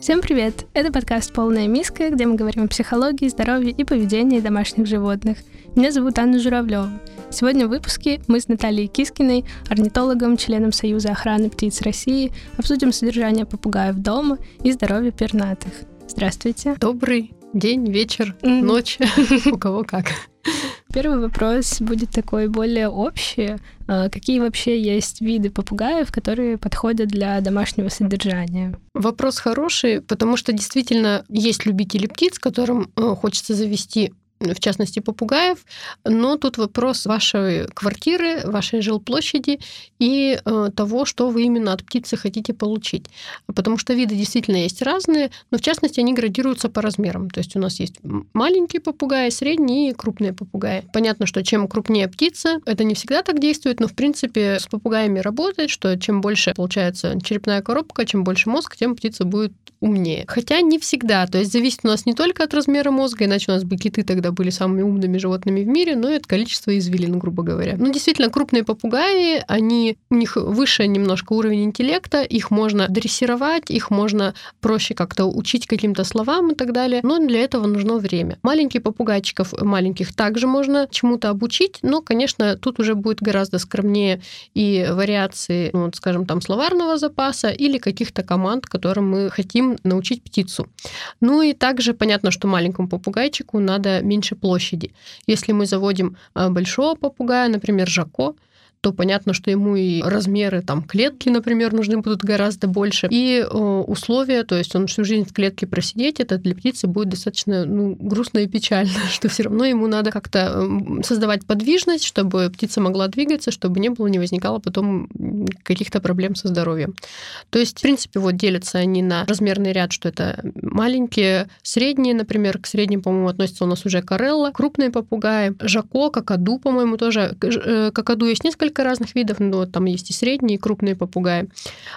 Всем привет! Это подкаст «Полная миска», где мы говорим о психологии, здоровье и поведении домашних животных. Меня зовут Анна Журавлева. Сегодня в выпуске мы с Натальей Кискиной, орнитологом, членом Союза охраны птиц России, обсудим содержание попугаев дома и здоровье пернатых. Здравствуйте. Добрый день, вечер, ночь, у кого как. Первый вопрос будет такой более общий. А, какие вообще есть виды попугаев, которые подходят для домашнего содержания? Вопрос хороший, потому что действительно есть любители птиц, которым э, хочется завести в частности попугаев, но тут вопрос вашей квартиры, вашей жилплощади и э, того, что вы именно от птицы хотите получить. Потому что виды действительно есть разные, но в частности они градируются по размерам. То есть у нас есть маленькие попугаи, средние и крупные попугаи. Понятно, что чем крупнее птица, это не всегда так действует, но в принципе с попугаями работает, что чем больше получается черепная коробка, чем больше мозг, тем птица будет умнее. Хотя не всегда. То есть зависит у нас не только от размера мозга, иначе у нас бы киты тогда были самыми умными животными в мире, но и от количества извилин, грубо говоря. Ну, действительно, крупные попугаи, они, у них выше немножко уровень интеллекта, их можно дрессировать, их можно проще как-то учить каким-то словам и так далее, но для этого нужно время. Маленьких попугайчиков маленьких также можно чему-то обучить, но, конечно, тут уже будет гораздо скромнее и вариации, ну, вот, скажем, там словарного запаса или каких-то команд, которым мы хотим научить птицу. Ну и также понятно, что маленькому попугайчику надо меньше площади. Если мы заводим а, большого попугая, например, Жако, то понятно, что ему и размеры там клетки, например, нужны будут гораздо больше. И э, условия, то есть он всю жизнь в клетке просидеть, это для птицы будет достаточно ну, грустно и печально, что все равно ему надо как-то создавать подвижность, чтобы птица могла двигаться, чтобы не было, не возникало потом каких-то проблем со здоровьем. То есть, в принципе, вот делятся они на размерный ряд, что это маленькие, средние, например, к средним, по-моему, относится у нас уже карелла, крупные попугаи, жако, какаду, по-моему, тоже. Э, какаду есть несколько несколько разных видов, но ну, там есть и средние, и крупные попугаи.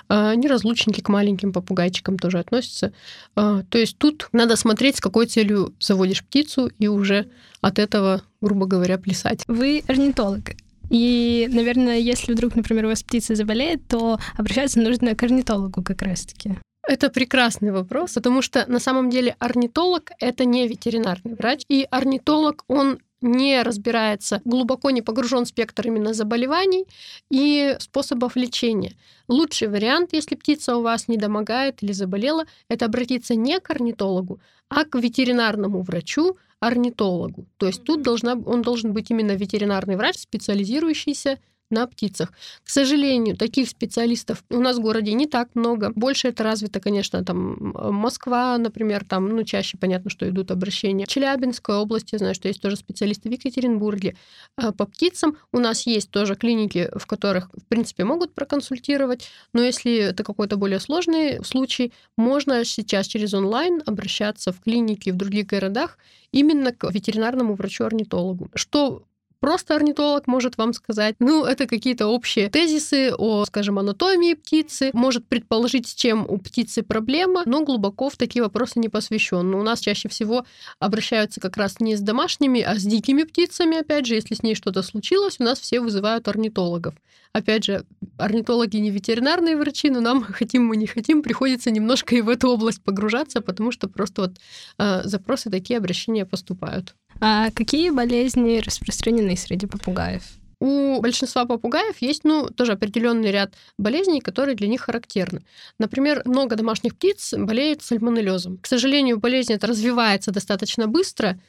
А, они разлучники к маленьким попугайчикам тоже относятся. А, то есть тут надо смотреть, с какой целью заводишь птицу, и уже от этого, грубо говоря, плясать. Вы орнитолог. И, наверное, если вдруг, например, у вас птица заболеет, то обращаться нужно к орнитологу как раз-таки. Это прекрасный вопрос, потому что на самом деле орнитолог — это не ветеринарный врач, и орнитолог, он не разбирается, глубоко не погружен в спектр именно заболеваний и способов лечения. Лучший вариант, если птица у вас не домогает или заболела, это обратиться не к орнитологу, а к ветеринарному врачу, орнитологу. То есть тут должна, он должен быть именно ветеринарный врач, специализирующийся на птицах. К сожалению, таких специалистов у нас в городе не так много. Больше это развито, конечно, там Москва, например, там, ну, чаще понятно, что идут обращения. Челябинская область, я знаю, что есть тоже специалисты в Екатеринбурге. А по птицам у нас есть тоже клиники, в которых, в принципе, могут проконсультировать, но если это какой-то более сложный случай, можно сейчас через онлайн обращаться в клиники в других городах именно к ветеринарному врачу-орнитологу. Что Просто орнитолог может вам сказать, ну, это какие-то общие тезисы о, скажем, анатомии птицы, может предположить, с чем у птицы проблема, но глубоко в такие вопросы не посвящен. Но у нас чаще всего обращаются как раз не с домашними, а с дикими птицами, опять же, если с ней что-то случилось, у нас все вызывают орнитологов. Опять же, орнитологи не ветеринарные врачи, но нам, хотим мы не хотим, приходится немножко и в эту область погружаться, потому что просто вот э, запросы такие обращения поступают. А какие болезни распространены среди попугаев? У большинства попугаев есть, ну, тоже определенный ряд болезней, которые для них характерны. Например, много домашних птиц болеют сальмонеллезом. К сожалению, болезнь эта развивается достаточно быстро,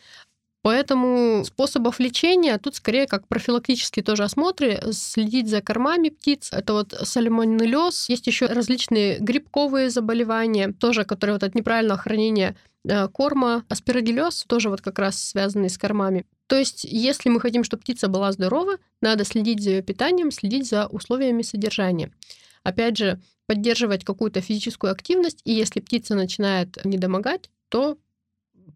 Поэтому способов лечения тут скорее как профилактические тоже осмотры, следить за кормами птиц. Это вот сальмонеллез. Есть еще различные грибковые заболевания, тоже которые вот от неправильного хранения э, корма. Аспирогелез тоже вот как раз связанный с кормами. То есть, если мы хотим, чтобы птица была здорова, надо следить за ее питанием, следить за условиями содержания. Опять же, поддерживать какую-то физическую активность, и если птица начинает недомогать, то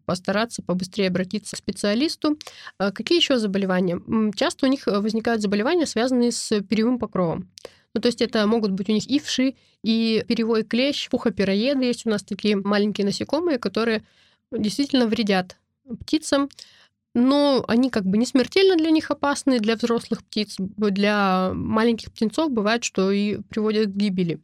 постараться побыстрее обратиться к специалисту. А какие еще заболевания? Часто у них э, возникают заболевания, связанные с перьевым покровом. Ну, то есть это могут быть у них и вши, и перьевой клещ, пухопероеды. Есть у нас такие маленькие насекомые, которые действительно вредят птицам. но они как бы не смертельно для них опасны, для взрослых птиц. Для маленьких птенцов бывает, что и приводят к гибели.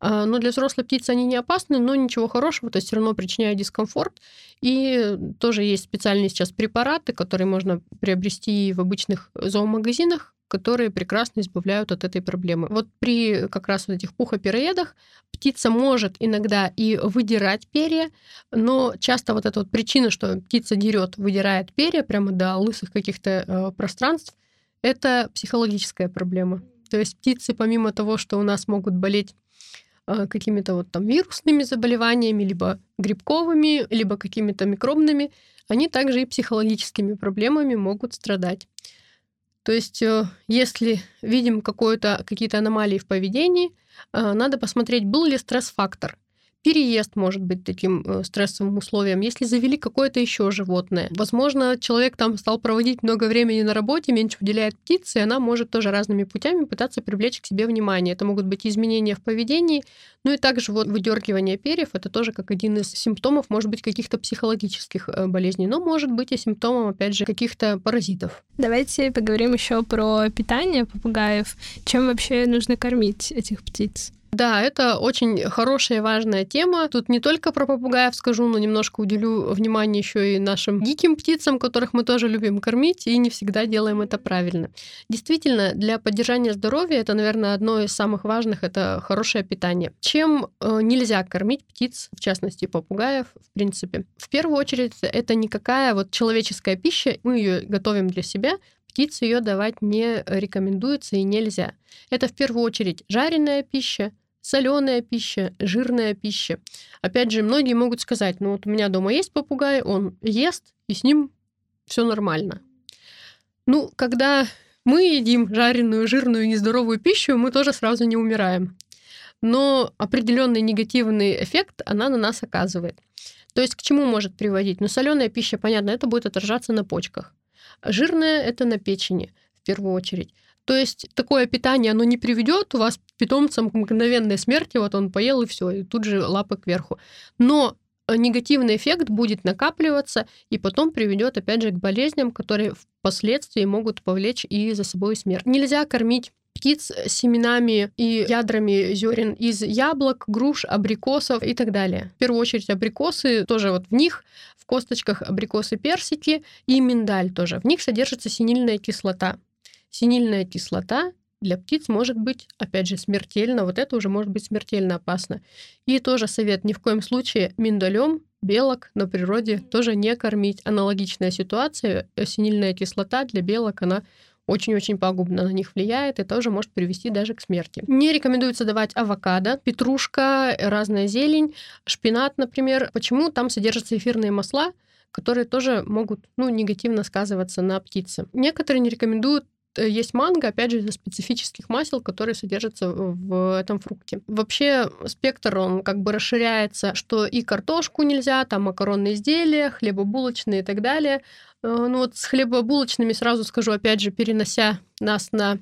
А, но для взрослой птицы они не опасны, но ничего хорошего, то есть все равно причиняют дискомфорт. И тоже есть специальные сейчас препараты, которые можно приобрести в обычных зоомагазинах, которые прекрасно избавляют от этой проблемы. Вот при как раз вот этих пухопероедах птица может иногда и выдирать перья, но часто вот эта вот причина, что птица дерет, выдирает перья прямо до лысых каких-то э, пространств, это психологическая проблема. То есть птицы, помимо того, что у нас могут болеть какими-то вот там вирусными заболеваниями, либо грибковыми, либо какими-то микробными, они также и психологическими проблемами могут страдать. То есть, э, если видим какие-то аномалии в поведении, э, надо посмотреть, был ли стресс-фактор – Переезд может быть таким э, стрессовым условием. Если завели какое-то еще животное, возможно, человек там стал проводить много времени на работе, меньше уделяет птице, и она может тоже разными путями пытаться привлечь к себе внимание. Это могут быть изменения в поведении, ну и также вот выдергивание перьев, это тоже как один из симптомов, может быть, каких-то психологических э, болезней, но может быть и симптомом, опять же, каких-то паразитов. Давайте поговорим еще про питание попугаев. Чем вообще нужно кормить этих птиц? Да, это очень хорошая и важная тема. Тут не только про попугаев скажу, но немножко уделю внимание еще и нашим диким птицам, которых мы тоже любим кормить, и не всегда делаем это правильно. Действительно, для поддержания здоровья это, наверное, одно из самых важных, это хорошее питание. Чем э, нельзя кормить птиц, в частности попугаев, в принципе? В первую очередь, это никакая вот человеческая пища, мы ее готовим для себя, птице ее давать не рекомендуется и нельзя. Это в первую очередь жареная пища, соленая пища, жирная пища. Опять же, многие могут сказать, ну вот у меня дома есть попугай, он ест, и с ним все нормально. Ну, когда мы едим жареную, жирную, нездоровую пищу, мы тоже сразу не умираем. Но определенный негативный эффект она на нас оказывает. То есть к чему может приводить? Ну, соленая пища, понятно, это будет отражаться на почках. Жирная это на печени в первую очередь. То есть такое питание, оно не приведет у вас питомцам к мгновенной смерти, вот он поел и все, и тут же лапы кверху. Но негативный эффект будет накапливаться и потом приведет, опять же, к болезням, которые впоследствии могут повлечь и за собой смерть. Нельзя кормить птиц семенами и ядрами зерен из яблок, груш, абрикосов и так далее. В первую очередь абрикосы, тоже вот в них, в косточках абрикосы персики и миндаль тоже. В них содержится синильная кислота. Синильная кислота для птиц может быть, опять же, смертельно. Вот это уже может быть смертельно опасно. И тоже совет ни в коем случае миндалем белок на природе тоже не кормить. Аналогичная ситуация, синильная кислота для белок, она очень-очень пагубно на них влияет и тоже может привести даже к смерти. Не рекомендуется давать авокадо, петрушка, разная зелень, шпинат, например. Почему? Там содержатся эфирные масла, которые тоже могут ну, негативно сказываться на птице. Некоторые не рекомендуют Э, есть манго, опять же, из специфических масел, которые содержатся в этом фрукте. Вообще спектр, он как бы расширяется, что и картошку нельзя, там макаронные изделия, хлебобулочные и так далее. Э, ну вот с хлебобулочными сразу скажу, опять же, перенося нас на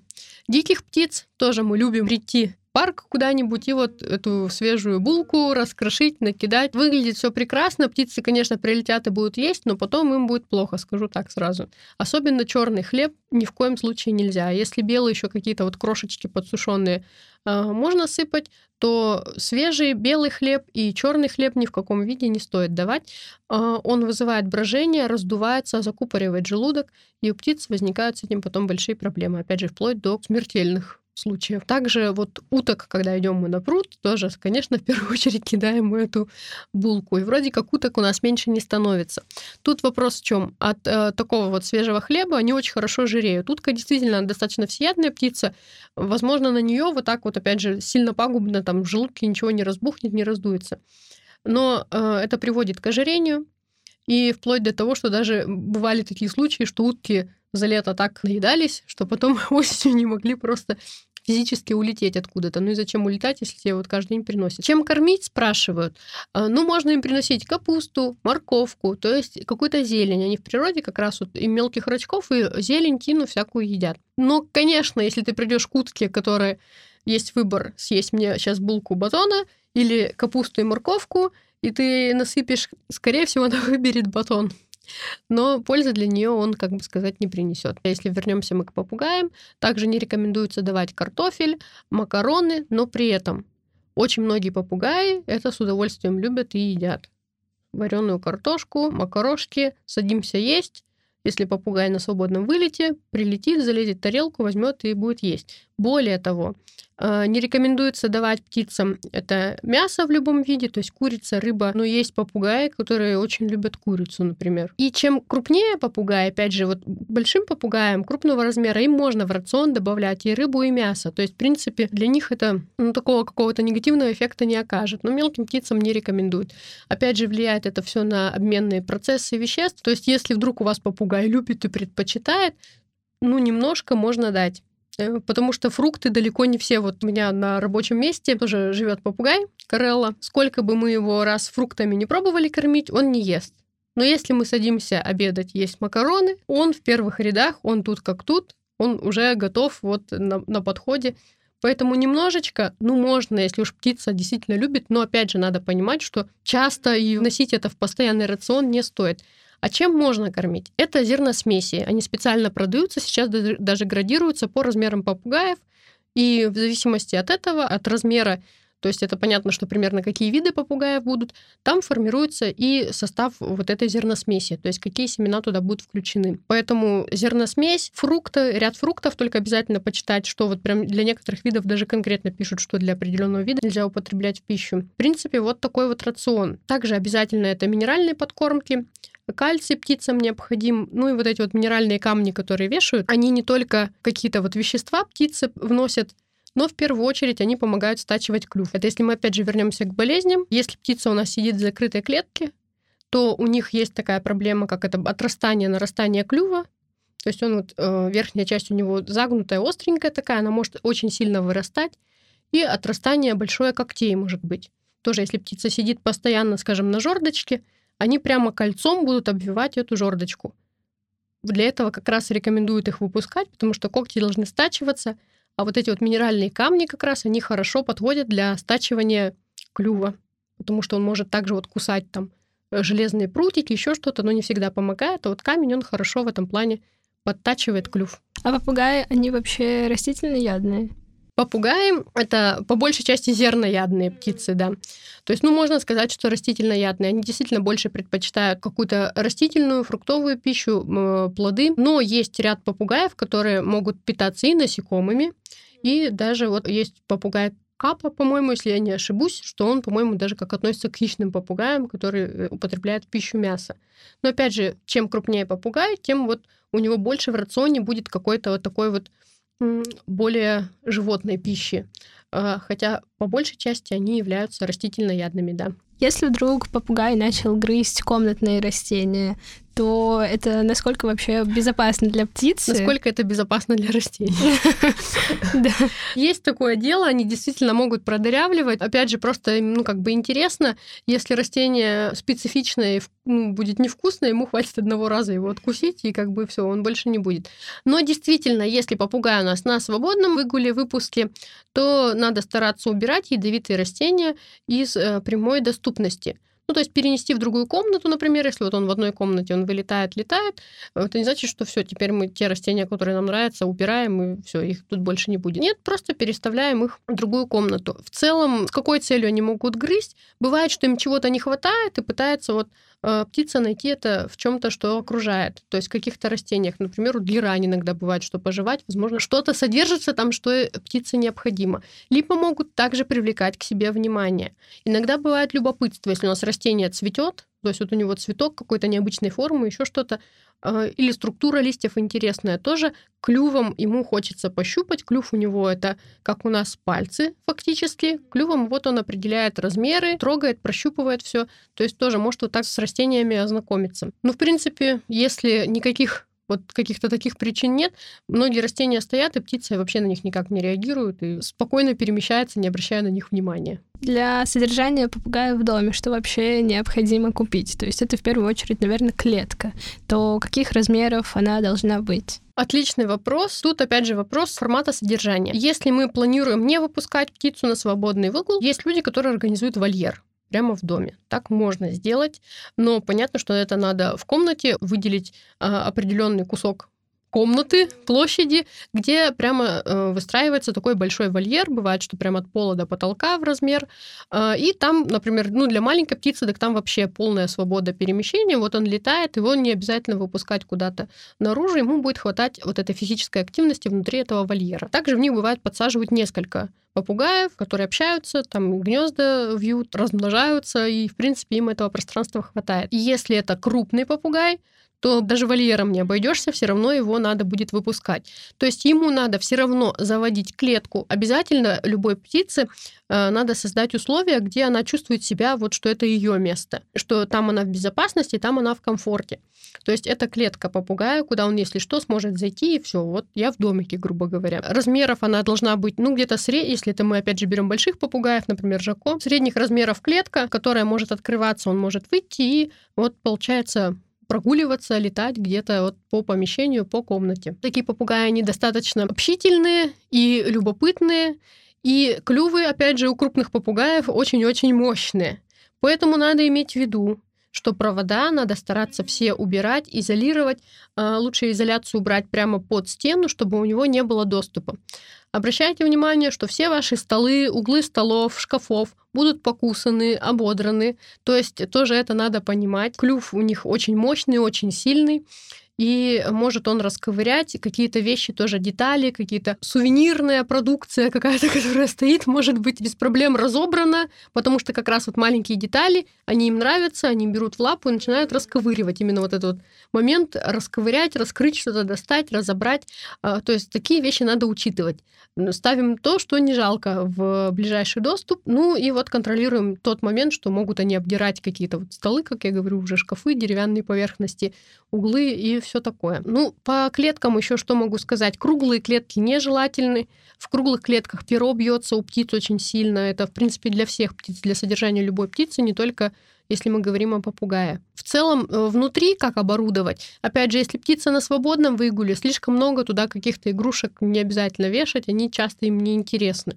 диких птиц, тоже мы любим прийти парк куда-нибудь и вот эту свежую булку раскрошить, накидать. Выглядит все прекрасно. Птицы, конечно, прилетят и будут есть, но потом им будет плохо, скажу так сразу. Особенно черный хлеб ни в коем случае нельзя. Если белые еще какие-то вот крошечки подсушенные а, можно сыпать, то свежий белый хлеб и черный хлеб ни в каком виде не стоит давать. А, он вызывает брожение, раздувается, закупоривает желудок, и у птиц возникают с этим потом большие проблемы, опять же, вплоть до смертельных случаев. Также вот уток, когда идем мы на пруд, тоже, конечно, в первую очередь кидаем мы эту булку. И вроде как уток у нас меньше не становится. Тут вопрос в чем? От э, такого вот свежего хлеба они очень хорошо жиреют. Утка действительно достаточно всеядная птица. Возможно, на нее вот так вот, опять же, сильно пагубно, там в желудке ничего не разбухнет, не раздуется. Но э, это приводит к ожирению, и вплоть до того, что даже бывали такие случаи, что утки за лето так наедались, что потом осенью не могли просто физически улететь откуда-то. Ну и зачем улетать, если тебе вот каждый день приносят? Чем кормить, спрашивают. А, ну, можно им приносить капусту, морковку, то есть какую-то зелень. Они в природе как раз вот и мелких рачков, и зелень, тину всякую едят. Но, конечно, если ты придешь к утке, которая есть выбор съесть мне сейчас булку батона или капусту и морковку, и ты насыпешь, скорее всего, она выберет батон. Но пользы для нее он, как бы сказать, не принесет. Если вернемся мы к попугаям, также не рекомендуется давать картофель, макароны, но при этом очень многие попугаи это с удовольствием любят и едят. Вареную картошку, макарошки, садимся есть. Если попугай на свободном вылете, прилетит, залезет в тарелку, возьмет и будет есть. Более того, не рекомендуется давать птицам это мясо в любом виде, то есть курица, рыба. Но есть попугаи, которые очень любят курицу, например. И чем крупнее попугай, опять же, вот большим попугаям крупного размера, им можно в рацион добавлять и рыбу, и мясо. То есть, в принципе, для них это ну, такого какого-то негативного эффекта не окажет. Но мелким птицам не рекомендуют. Опять же, влияет это все на обменные процессы веществ. То есть, если вдруг у вас попугай любит и предпочитает, ну, немножко можно дать. Э, потому что фрукты далеко не все. Вот у меня на рабочем месте тоже живет попугай Карелла. Сколько бы мы его раз фруктами не пробовали кормить, он не ест. Но если мы садимся обедать, есть макароны, он в первых рядах, он тут как тут, он уже готов вот на, на подходе. Поэтому немножечко, ну, можно, если уж птица действительно любит, но опять же надо понимать, что часто и вносить это в постоянный рацион не стоит. А чем можно кормить? Это зерносмеси. Они специально продаются, сейчас даже градируются по размерам попугаев. И в зависимости от этого, от размера, то есть это понятно, что примерно какие виды попугаев будут, там формируется и состав вот этой зерносмеси, то есть какие семена туда будут включены. Поэтому зерносмесь, фрукты, ряд фруктов, только обязательно почитать, что вот прям для некоторых видов даже конкретно пишут, что для определенного вида нельзя употреблять в пищу. В принципе, вот такой вот рацион. Также обязательно это минеральные подкормки, кальций птицам необходим, ну и вот эти вот минеральные камни, которые вешают, они не только какие-то вот вещества птицы вносят, но в первую очередь они помогают стачивать клюв. Это если мы опять же вернемся к болезням. Если птица у нас сидит в закрытой клетке, то у них есть такая проблема, как это отрастание, нарастание клюва. То есть он вот, э, верхняя часть у него загнутая, остренькая такая, она может очень сильно вырастать, и отрастание большое когтей может быть. Тоже если птица сидит постоянно, скажем, на жердочке, они прямо кольцом будут обвивать эту жердочку. Для этого как раз рекомендуют их выпускать, потому что когти должны стачиваться, а вот эти вот минеральные камни как раз, они хорошо подходят для стачивания клюва, потому что он может также вот кусать там э, железные прутики, еще что-то, но не всегда помогает, а вот камень, он хорошо в этом плане подтачивает клюв. А попугаи, они вообще растительноядные? Попугаи — это по большей части зерноядные птицы, да. То есть, ну, можно сказать, что растительноядные. Они действительно больше предпочитают какую-то растительную, фруктовую пищу, плоды. Но есть ряд попугаев, которые могут питаться и насекомыми, и даже вот есть попугай Капа, по-моему, если я не ошибусь, что он, по-моему, даже как относится к хищным попугаям, которые э, употребляют в пищу мясо. Но опять же, чем крупнее попугай, тем вот у него больше в рационе будет какой-то вот такой вот более животной пищи, а, хотя по большей части они являются растительноядными, да. Если вдруг попугай начал грызть комнатные растения, то это насколько вообще безопасно для птицы? Насколько это безопасно для растений? Есть такое дело, они действительно могут продырявливать. Опять же, просто, ну, как бы интересно, если растение специфичное ну, будет невкусное, ему хватит одного раза его откусить, и как бы все, он больше не будет. Но действительно, если попугай у нас на свободном выгуле, выпуске, то надо стараться убирать ядовитые растения из э, прямой доступности. Ну, то есть перенести в другую комнату, например, если вот он в одной комнате, он вылетает, летает, это не значит, что все, теперь мы те растения, которые нам нравятся, убираем, и все, их тут больше не будет. Нет, просто переставляем их в другую комнату. В целом, с какой целью они могут грызть? Бывает, что им чего-то не хватает, и пытается вот э, птица найти это в чем-то, что окружает. То есть в каких-то растениях. Например, у герань иногда бывает, что пожевать, возможно, что-то содержится там, что птице необходимо. Либо могут также привлекать к себе внимание. Иногда бывает любопытство, если у нас растение цветет, то есть вот у него цветок какой-то необычной формы, еще что-то, а, или структура листьев интересная тоже. Клювом ему хочется пощупать. Клюв у него это, как у нас, пальцы фактически. Клювом вот он определяет размеры, трогает, прощупывает все. То есть тоже может вот так с растениями ознакомиться. Ну, в принципе, если никаких вот каких-то таких причин нет. Многие растения стоят, и птицы вообще на них никак не реагируют и спокойно перемещаются, не обращая на них внимания. Для содержания попугая в доме что вообще необходимо купить? То есть это в первую очередь, наверное, клетка. То каких размеров она должна быть? Отличный вопрос. Тут опять же вопрос формата содержания. Если мы планируем не выпускать птицу на свободный выгул, есть люди, которые организуют вольер. Прямо в доме. Так можно сделать, но понятно, что это надо в комнате выделить а, определенный кусок комнаты, площади, где прямо э, выстраивается такой большой вольер, бывает, что прямо от пола до потолка в размер, э, и там, например, ну для маленькой птицы, так там вообще полная свобода перемещения, вот он летает, его не обязательно выпускать куда-то наружу, ему будет хватать вот этой физической активности внутри этого вольера. Также в них бывает подсаживать несколько попугаев, которые общаются, там гнезда вьют, размножаются, и, в принципе, им этого пространства хватает. И если это крупный попугай, то даже вольером не обойдешься, все равно его надо будет выпускать. То есть ему надо все равно заводить клетку. Обязательно любой птице э, надо создать условия, где она чувствует себя, вот что это ее место, что там она в безопасности, там она в комфорте. То есть это клетка попугая, куда он, если что, сможет зайти, и все, вот я в домике, грубо говоря. Размеров она должна быть, ну, где-то сред... если это мы, опять же, берем больших попугаев, например, Жако, средних размеров клетка, которая может открываться, он может выйти, и вот получается прогуливаться, летать где-то вот по помещению, по комнате. Такие попугаи, они достаточно общительные и любопытные, и клювы, опять же, у крупных попугаев очень-очень мощные. Поэтому надо иметь в виду, что провода надо стараться все убирать, изолировать. А, лучше изоляцию убрать прямо под стену, чтобы у него не было доступа. Обращайте внимание, что все ваши столы, углы столов, шкафов будут покусаны, ободраны. То есть тоже это надо понимать. Клюв у них очень мощный, очень сильный и может он расковырять какие-то вещи, тоже детали, какие-то сувенирная продукция какая-то, которая стоит, может быть без проблем разобрана, потому что как раз вот маленькие детали, они им нравятся, они берут в лапу и начинают расковыривать. Именно вот этот вот момент расковырять, раскрыть что-то, достать, разобрать. А, то есть такие вещи надо учитывать. Ставим то, что не жалко в ближайший доступ, ну и вот контролируем тот момент, что могут они обдирать какие-то вот столы, как я говорю, уже шкафы, деревянные поверхности, углы и все такое. Ну, по клеткам еще что могу сказать? Круглые клетки нежелательны. В круглых клетках перо бьется у птиц очень сильно. Это, в принципе, для всех птиц, для содержания любой птицы, не только если мы говорим о попугае. В целом, э, внутри как оборудовать? Опять же, если птица на свободном выгуле, слишком много туда каких-то игрушек не обязательно вешать, они часто им не интересны.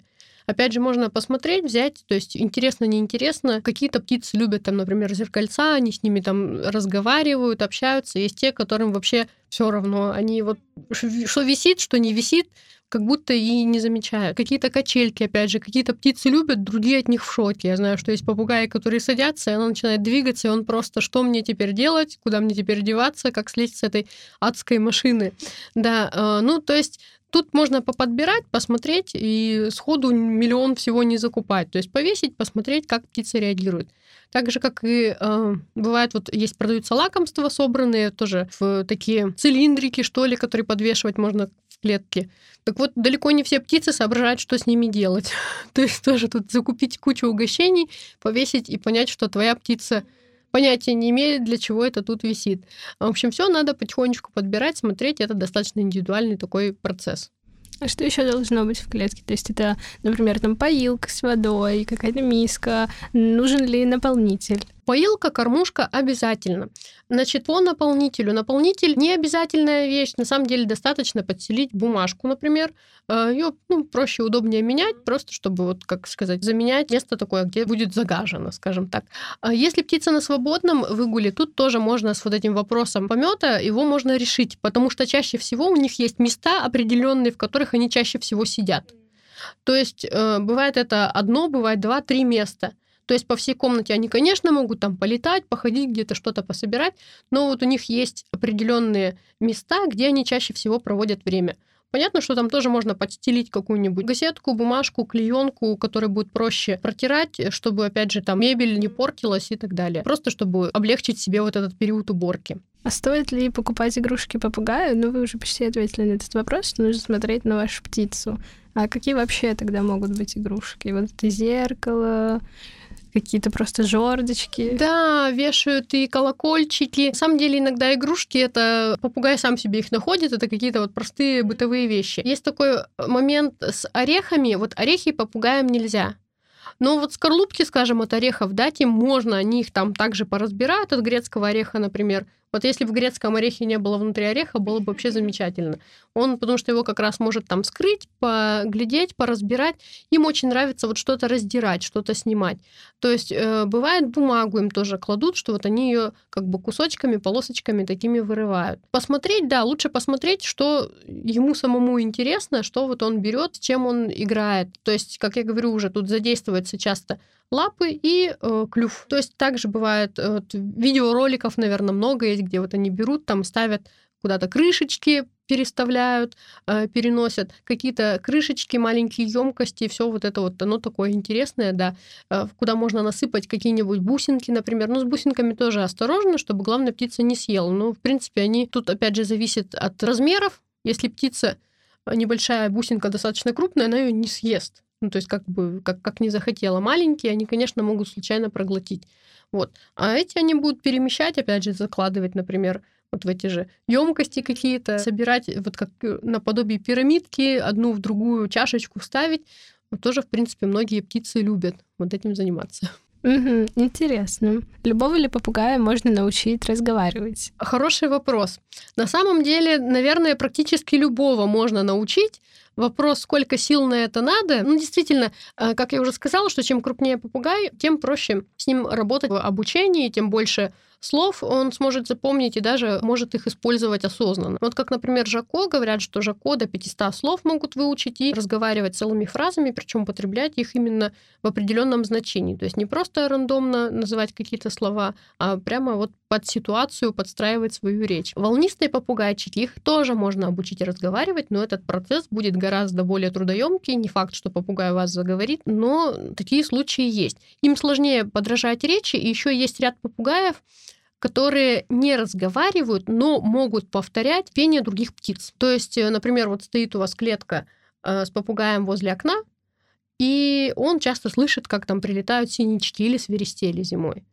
Опять же, можно посмотреть, взять, то есть интересно, неинтересно. Какие-то птицы любят, там, например, зеркальца, они с ними там разговаривают, общаются. Есть те, которым вообще все равно. Они вот что висит, что не висит, как будто и не замечают. Какие-то качельки, опять же, какие-то птицы любят, другие от них в шоке. Я знаю, что есть попугаи, которые садятся, и она начинает двигаться, и он просто, что мне теперь делать, куда мне теперь деваться, как слезть с этой адской машины. Да, э, ну, то есть Тут можно поподбирать, посмотреть и сходу миллион всего не закупать. То есть повесить, посмотреть, как птица реагирует. Так же, как и э, бывает, вот есть продаются лакомства собранные тоже в такие цилиндрики, что ли, которые подвешивать можно в клетке. Так вот, далеко не все птицы соображают, что с ними делать. То есть тоже тут закупить кучу угощений, повесить и понять, что твоя птица понятия не имеет, для чего это тут висит. В общем, все надо потихонечку подбирать, смотреть. Это достаточно индивидуальный такой процесс. А что еще должно быть в клетке? То есть это, например, там поилка с водой, какая-то миска. Нужен ли наполнитель? Поилка, кормушка обязательно. Значит, по наполнителю. Наполнитель не обязательная вещь. На самом деле достаточно подселить бумажку, например. Э, Ее ну, проще, удобнее менять, просто чтобы, вот, как сказать, заменять место такое, где будет загажено, скажем так. А если птица на свободном выгуле, тут тоже можно с вот этим вопросом помета, его можно решить, потому что чаще всего у них есть места определенные, в которых они чаще всего сидят. То есть э, бывает это одно, бывает два, три места. То есть по всей комнате они, конечно, могут там полетать, походить, где-то что-то пособирать, но вот у них есть определенные места, где они чаще всего проводят время. Понятно, что там тоже можно подстелить какую-нибудь газетку, бумажку, клеенку, которая будет проще протирать, чтобы, опять же, там мебель не портилась и так далее. Просто чтобы облегчить себе вот этот период уборки. А стоит ли покупать игрушки попугаю? Ну, вы уже почти ответили на этот вопрос, что нужно смотреть на вашу птицу. А какие вообще тогда могут быть игрушки? Вот это зеркало, какие-то просто жердочки. Да, вешают и колокольчики. На самом деле иногда игрушки это попугай сам себе их находит, это какие-то вот простые бытовые вещи. Есть такой момент с орехами. Вот орехи попугаям нельзя. Но вот скорлупки, скажем, от орехов дать им можно, они их там также поразбирают от грецкого ореха, например, Вот если бы в грецком орехе не было внутри ореха, было бы вообще замечательно. Он, потому что его как раз может там скрыть, поглядеть, поразбирать. Им очень нравится вот что-то раздирать, что-то снимать. То есть э, бывает бумагу им тоже кладут, что вот они ее как бы кусочками, полосочками такими вырывают. Посмотреть, да, лучше посмотреть, что ему самому интересно, что вот он берет, чем он играет. То есть, как я говорю, уже тут задействуется часто лапы и э, клюв. То есть также бывает, э, вот, видеороликов, наверное, много есть, где вот они берут, там ставят куда-то крышечки, переставляют, э, переносят какие-то крышечки, маленькие емкости, все вот это вот, оно такое интересное, да, э, куда можно насыпать какие-нибудь бусинки, например. Ну, с бусинками тоже осторожно, чтобы главная птица не съела. Ну, в принципе, они тут, опять же, зависят от размеров. Если птица э, небольшая бусинка достаточно крупная, она ее не съест. Ну, то есть как бы, как, как не захотела. Маленькие, они, конечно, могут случайно проглотить. Вот. А эти они будут перемещать, опять же, закладывать, например, вот в эти же емкости какие-то, собирать вот как э, наподобие пирамидки, одну в другую чашечку ставить. Вот тоже, в принципе, многие птицы любят вот этим заниматься. Угу, интересно. Любого ли попугая можно научить разговаривать? Хороший вопрос. На самом деле, наверное, практически любого можно научить. Вопрос, сколько сил на это надо. Ну, действительно, э, как я уже сказала, что чем крупнее попугай, тем проще с ним работать в обучении, тем больше слов он сможет запомнить и даже может их использовать осознанно. Вот как, например, Жако, говорят, что Жако до 500 слов могут выучить и разговаривать целыми фразами, причем употреблять их именно в определенном значении. То есть не просто рандомно называть какие-то слова, а прямо вот под ситуацию подстраивать свою речь. Волнистые попугайчики, их тоже можно обучить разговаривать, но этот процесс будет гораздо более трудоемкий. Не факт, что попугай вас заговорит, но такие случаи есть. Им сложнее подражать речи, и еще есть ряд попугаев, которые не разговаривают, но могут повторять пение других птиц. То есть, э, например, вот стоит у вас клетка э, с попугаем возле окна, и он часто слышит, как там прилетают синички или свиристели зимой.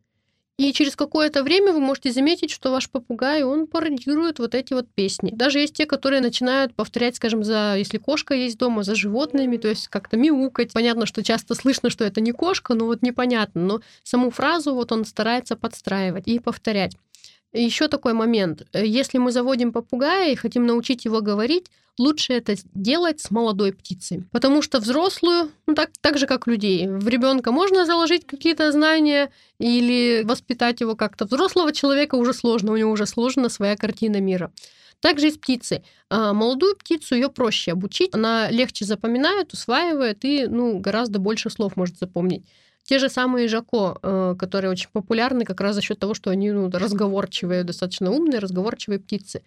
И через какое-то время вы можете заметить, что ваш попугай, он пародирует вот эти вот песни. Даже есть те, которые начинают повторять, скажем, за, если кошка есть дома, за животными, то есть как-то мяукать. Понятно, что часто слышно, что это не кошка, но вот непонятно. Но саму фразу вот он старается подстраивать и повторять. Еще такой момент. Э, если мы заводим попугая и хотим научить его говорить, лучше это делать с молодой птицей. Потому что взрослую, ну так, так же как людей, в ребенка можно заложить какие-то знания или воспитать его как-то. Взрослого человека уже сложно, у него уже сложена своя картина мира. Также и с птицей. А молодую птицу ее проще обучить, она легче запоминает, усваивает и ну, гораздо больше слов может запомнить. Те же самые Жако, э, которые очень популярны как раз за счет того, что они ну, разговорчивые, достаточно умные, разговорчивые птицы.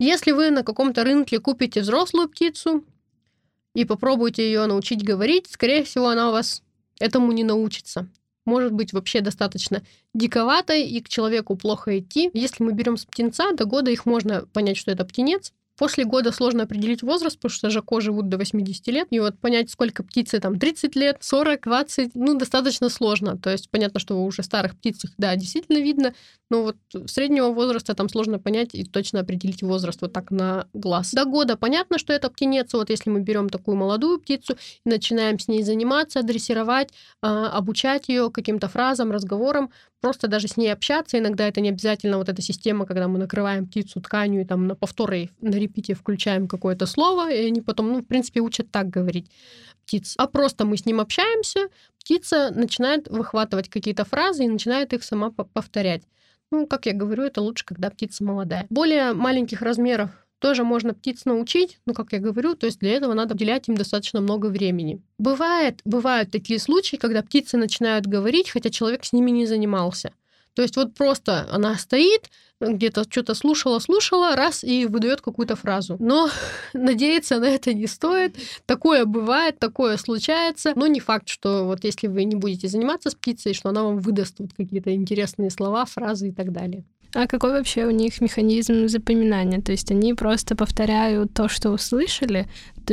Если вы на каком-то рынке купите взрослую птицу и попробуете ее научить говорить, скорее всего, она у вас этому не научится. Может быть вообще достаточно диковатой, и к человеку плохо идти. Если мы берем с птенца, до года их можно понять, что это птенец. После года сложно определить возраст, потому что жако живут до 80 лет. И вот понять, сколько птицы там 30 лет, 40, 20, ну, достаточно сложно. То есть понятно, что уже старых птицах, да, действительно видно, но вот среднего возраста там сложно понять и точно определить возраст вот так на глаз. До года понятно, что это птенец. Вот если мы берем такую молодую птицу и начинаем с ней заниматься, дрессировать, а, обучать ее каким-то фразам, разговорам, просто даже с ней общаться. Иногда это не обязательно вот эта система, когда мы накрываем птицу тканью и там на повторы, на репите включаем какое-то слово, и они потом, ну, в принципе, учат так говорить птиц. А просто мы с ним общаемся, птица начинает выхватывать какие-то фразы и начинает их сама повторять. Ну, как я говорю, это лучше, когда птица молодая. Более маленьких размеров тоже можно птиц научить, ну, как я говорю, то есть для этого надо уделять им достаточно много времени. Бывает, бывают такие случаи, когда птицы начинают говорить, хотя человек с ними не занимался. То есть вот просто она стоит, где-то что-то слушала, слушала, раз и выдает какую-то фразу. Но надеяться на это не стоит. Такое бывает, такое случается. Но не факт, что вот если вы не будете заниматься с птицей, что она вам выдаст вот какие-то интересные слова, фразы и так далее. А какой вообще у них механизм запоминания? То есть они просто повторяют то, что услышали,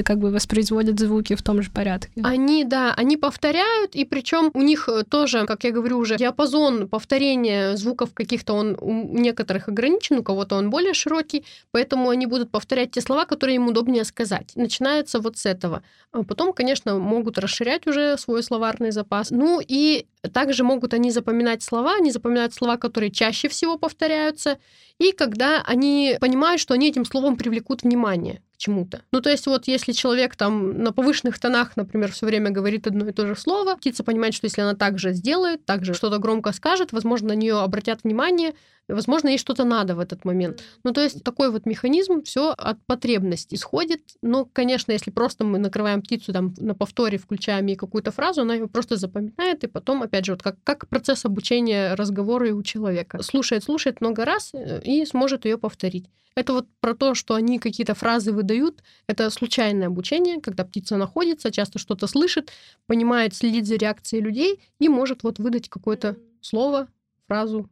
как бы воспроизводят звуки в том же порядке. Они, да, они повторяют, и причем у них э, тоже, как я говорю уже, диапазон повторения звуков каких-то он у некоторых ограничен, у кого-то он более широкий, поэтому они будут повторять те слова, которые им удобнее сказать. Начинается вот с этого. А потом, конечно, могут расширять уже свой словарный запас. Ну и также могут они запоминать слова, они запоминают слова, которые чаще всего повторяются, и когда они понимают, что они этим словом привлекут внимание чему-то. Ну, то есть вот если человек там на повышенных тонах, например, все время говорит одно и то же слово, птица понимает, что если она так же сделает, так же что-то громко скажет, возможно, на нее обратят внимание, Возможно, ей что-то надо в этот момент. Ну, то есть такой вот механизм все от потребности исходит. Но, конечно, если просто мы накрываем птицу там на повторе, включаем ей какую-то фразу, она ее просто запоминает, и потом, опять же, вот как, как процесс обучения разговора у человека. Слушает, слушает много раз э, и сможет ее повторить. Это вот про то, что они какие-то фразы выдают. Это случайное обучение, когда птица находится, часто что-то слышит, понимает, следит за реакцией людей и может вот выдать какое-то слово, фразу,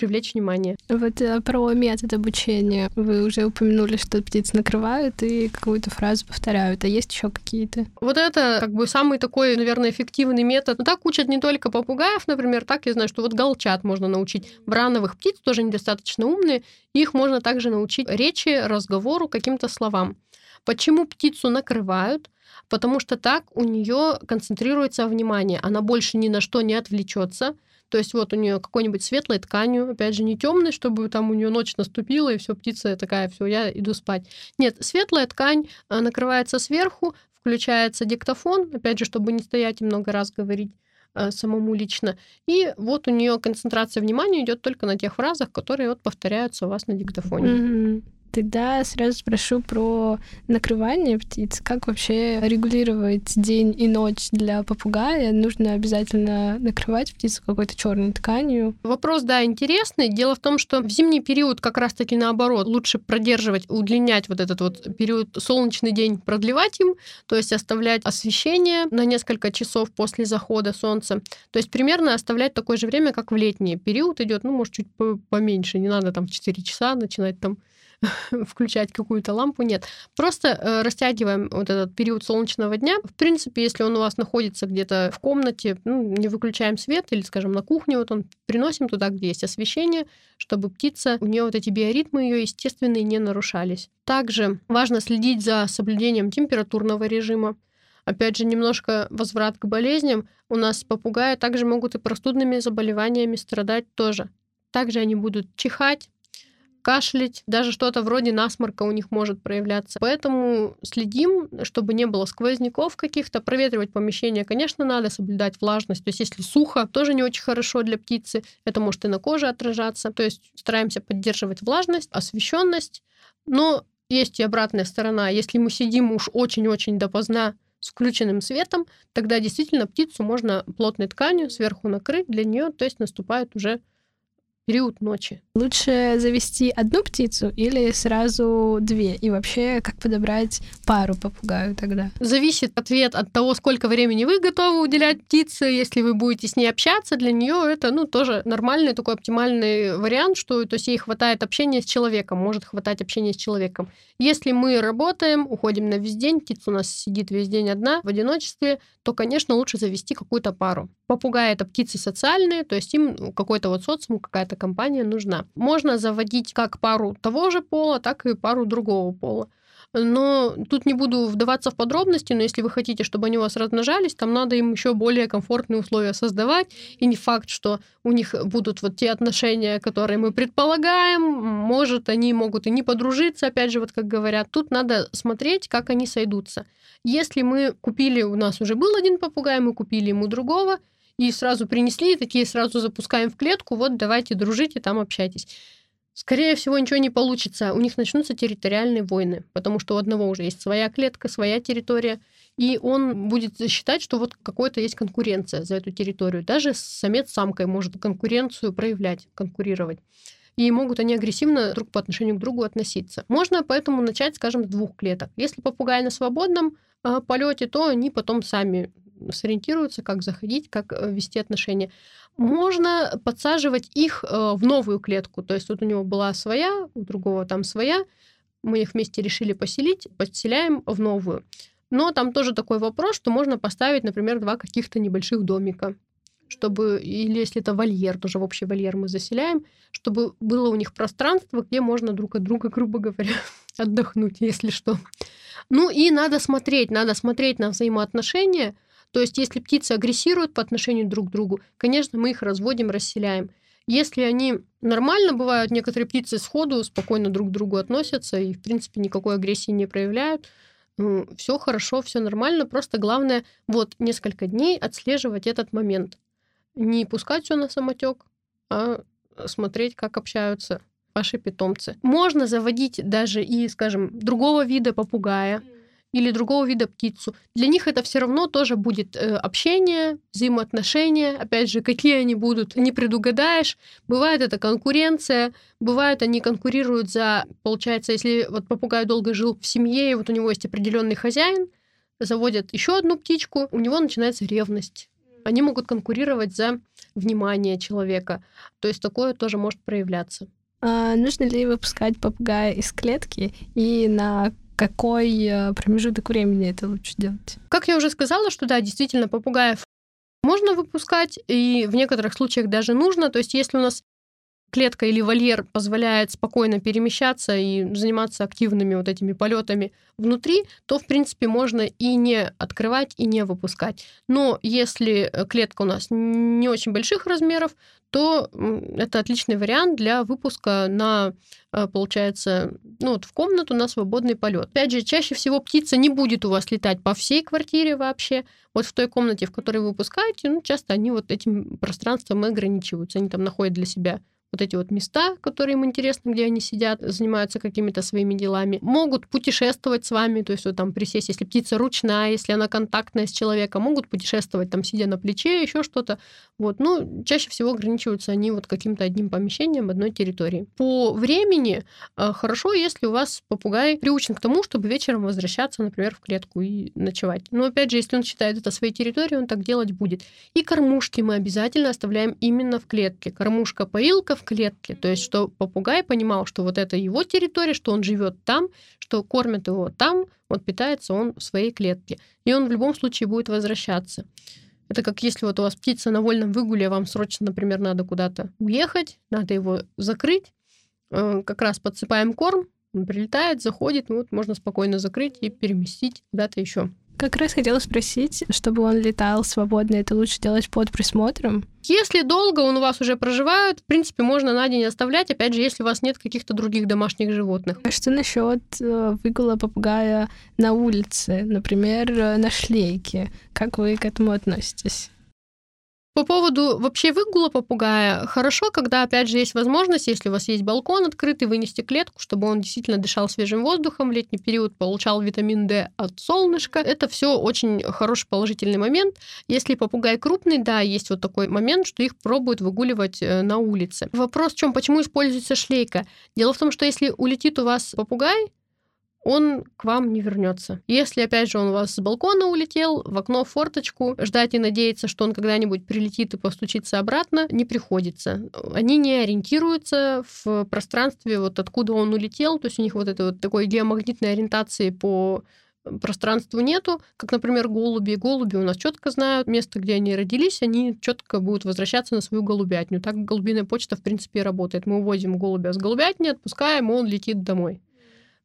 привлечь внимание. Вот э, про метод обучения. Вы уже упомянули, что птиц накрывают и какую-то фразу повторяют. А есть еще какие-то? Вот это как бы самый такой, наверное, эффективный метод. Но так учат не только попугаев, например, так я знаю, что вот голчат можно научить. Брановых птиц тоже недостаточно умные. Их можно также научить речи, разговору, каким-то словам. Почему птицу накрывают? Потому что так у нее концентрируется внимание, она больше ни на что не отвлечется, то есть вот у нее какой-нибудь светлой тканью, опять же, не темной, чтобы там у нее ночь наступила, и все, птица такая, все, я иду спать. Нет, светлая ткань а, накрывается сверху, включается диктофон, опять же, чтобы не стоять и много раз говорить а, самому лично. И вот у нее концентрация внимания идет только на тех фразах, которые вот повторяются у вас на диктофоне. Mm-hmm. Тогда сразу спрошу про накрывание птиц. Как вообще регулировать день и ночь для попугая? Нужно обязательно накрывать птицу какой-то черной тканью? Вопрос, да, интересный. Дело в том, что в зимний период как раз-таки наоборот. Лучше продерживать, удлинять вот этот вот период солнечный день, продлевать им, то есть оставлять освещение на несколько часов после захода солнца. То есть примерно оставлять такое же время, как в летний период идет, ну, может, чуть поменьше. Не надо там 4 часа начинать там включать какую-то лампу, нет. Просто э, растягиваем вот этот период солнечного дня. В принципе, если он у вас находится где-то в комнате, ну, не выключаем свет или, скажем, на кухне, вот он приносим туда, где есть освещение, чтобы птица, у нее вот эти биоритмы ее естественные не нарушались. Также важно следить за соблюдением температурного режима. Опять же, немножко возврат к болезням. У нас попугаи также могут и простудными заболеваниями страдать тоже. Также они будут чихать, кашлять, даже что-то вроде насморка у них может проявляться. Поэтому следим, чтобы не было сквозняков каких-то, проветривать помещение, конечно, надо соблюдать влажность. То есть если сухо, тоже не очень хорошо для птицы, это может и на коже отражаться. То есть стараемся поддерживать влажность, освещенность, но есть и обратная сторона. Если мы сидим уж очень-очень допоздна с включенным светом, тогда действительно птицу можно плотной тканью сверху накрыть для нее, то есть наступает уже период ночи. Лучше завести одну птицу или сразу две? И вообще, как подобрать пару попугаю тогда? Зависит ответ от того, сколько времени вы готовы уделять птице. Если вы будете с ней общаться, для нее это ну, тоже нормальный такой оптимальный вариант, что то есть ей хватает общения с человеком, может хватать общения с человеком. Если мы работаем, уходим на весь день, птица у нас сидит весь день одна в одиночестве, то, конечно, лучше завести какую-то пару. Попугаи — это птицы социальные, то есть им какой-то вот социум, какая-то компания нужна. Можно заводить как пару того же пола, так и пару другого пола. Но тут не буду вдаваться в подробности, но если вы хотите, чтобы они у вас размножались, там надо им еще более комфортные условия создавать. И не факт, что у них будут вот те отношения, которые мы предполагаем. Может, они могут и не подружиться, опять же, вот как говорят. Тут надо смотреть, как они сойдутся. Если мы купили, у нас уже был один попугай, мы купили ему другого, и сразу принесли, и такие сразу запускаем в клетку, вот давайте дружите, там общайтесь. Скорее всего, ничего не получится. У них начнутся территориальные войны, потому что у одного уже есть своя клетка, своя территория, и он будет считать, что вот какой-то есть конкуренция за эту территорию. Даже самец с самкой может конкуренцию проявлять, конкурировать. И могут они агрессивно друг по отношению к другу относиться. Можно поэтому начать, скажем, с двух клеток. Если попугай на свободном э, полете, то они потом сами сориентируются, как заходить, как э, вести отношения. Можно подсаживать их э, в новую клетку. То есть вот у него была своя, у другого там своя. мы их вместе решили поселить, подселяем в новую. Но там тоже такой вопрос, что можно поставить, например, два каких-то небольших домика чтобы, или если это вольер, тоже в общий вольер мы заселяем, чтобы было у них пространство, где можно друг от друга, грубо говоря, отдохнуть, если что. Ну и надо смотреть, надо смотреть на взаимоотношения. То есть, если птицы агрессируют по отношению друг к другу, конечно, мы их разводим, расселяем. Если они нормально бывают, некоторые птицы сходу спокойно друг к другу относятся и, в принципе, никакой агрессии не проявляют, ну, все хорошо, все нормально, просто главное вот несколько дней отслеживать этот момент не пускать все на самотек, а смотреть, как общаются ваши питомцы. Можно заводить даже и, скажем, другого вида попугая или другого вида птицу. Для них это все равно тоже будет э, общение, взаимоотношения. Опять же, какие они будут, не предугадаешь. Бывает это конкуренция, бывает они конкурируют за, получается, если вот попугай долго жил в семье, и вот у него есть определенный хозяин, заводят еще одну птичку, у него начинается ревность они могут конкурировать за внимание человека. То есть такое тоже может проявляться. А нужно ли выпускать попугая из клетки и на какой э, промежуток времени это лучше делать? Как я уже сказала, что да, действительно, попугаев можно выпускать, и в некоторых случаях даже нужно. То есть если у нас клетка или вольер позволяет спокойно перемещаться и заниматься активными вот этими полетами внутри, то, в принципе, можно и не открывать, и не выпускать. Но если э, клетка у нас не очень больших размеров, то это отличный вариант для выпуска на, э, получается, ну вот в комнату на свободный полет. Опять же, чаще всего птица не будет у вас летать по всей квартире вообще. Вот в той комнате, в которой вы выпускаете, ну, часто они вот этим пространством ограничиваются. Они там находят для себя вот эти вот места, которые им интересны, где они сидят, занимаются какими-то своими делами, могут путешествовать с вами, то есть вот там присесть, если птица ручная, если она контактная с человеком, могут путешествовать там, сидя на плече, еще что-то. Вот. Ну, чаще всего ограничиваются они вот каким-то одним помещением одной территории. По времени э, хорошо, если у вас попугай приучен к тому, чтобы вечером возвращаться, например, в клетку и ночевать. Но опять же, если он считает это своей территорией, он так делать будет. И кормушки мы обязательно оставляем именно в клетке. Кормушка, поилка в клетке. То есть, что попугай понимал, что вот это его территория, что он живет там, что кормят его там, вот питается он в своей клетке. И он в любом случае будет возвращаться. Это как если вот у вас птица на вольном выгуле, вам срочно, например, надо куда-то уехать, надо его закрыть, э, как раз подсыпаем корм, он прилетает, заходит, ну вот можно спокойно закрыть и переместить куда-то еще. Как раз хотела спросить, чтобы он летал свободно, это лучше делать под присмотром? Если долго он у вас уже проживает, в принципе, можно на день оставлять, опять же, если у вас нет каких-то других домашних животных. А что насчет э, выгула попугая на улице, например, э, на шлейке? Как вы к этому относитесь? По поводу вообще выгула попугая, хорошо, когда, опять же, есть возможность, если у вас есть балкон открытый, вынести клетку, чтобы он действительно дышал свежим воздухом в летний период, получал витамин D от солнышка. Это все очень хороший положительный момент. Если попугай крупный, да, есть вот такой момент, что их пробуют выгуливать э, на улице. Вопрос в чем, почему используется шлейка? Дело в том, что если улетит у вас попугай, он к вам не вернется. Если, опять же, он у вас с балкона улетел, в окно, в форточку, ждать и надеяться, что он когда-нибудь прилетит и постучится обратно, не приходится. Они не ориентируются в пространстве, вот откуда он улетел, то есть у них вот этой вот такой геомагнитной ориентации по пространству нету, как, например, голуби. Голуби у нас четко знают место, где они родились, они четко будут возвращаться на свою голубятню. Так голубиная почта, в принципе, работает. Мы увозим голубя с голубятни, отпускаем, и он летит домой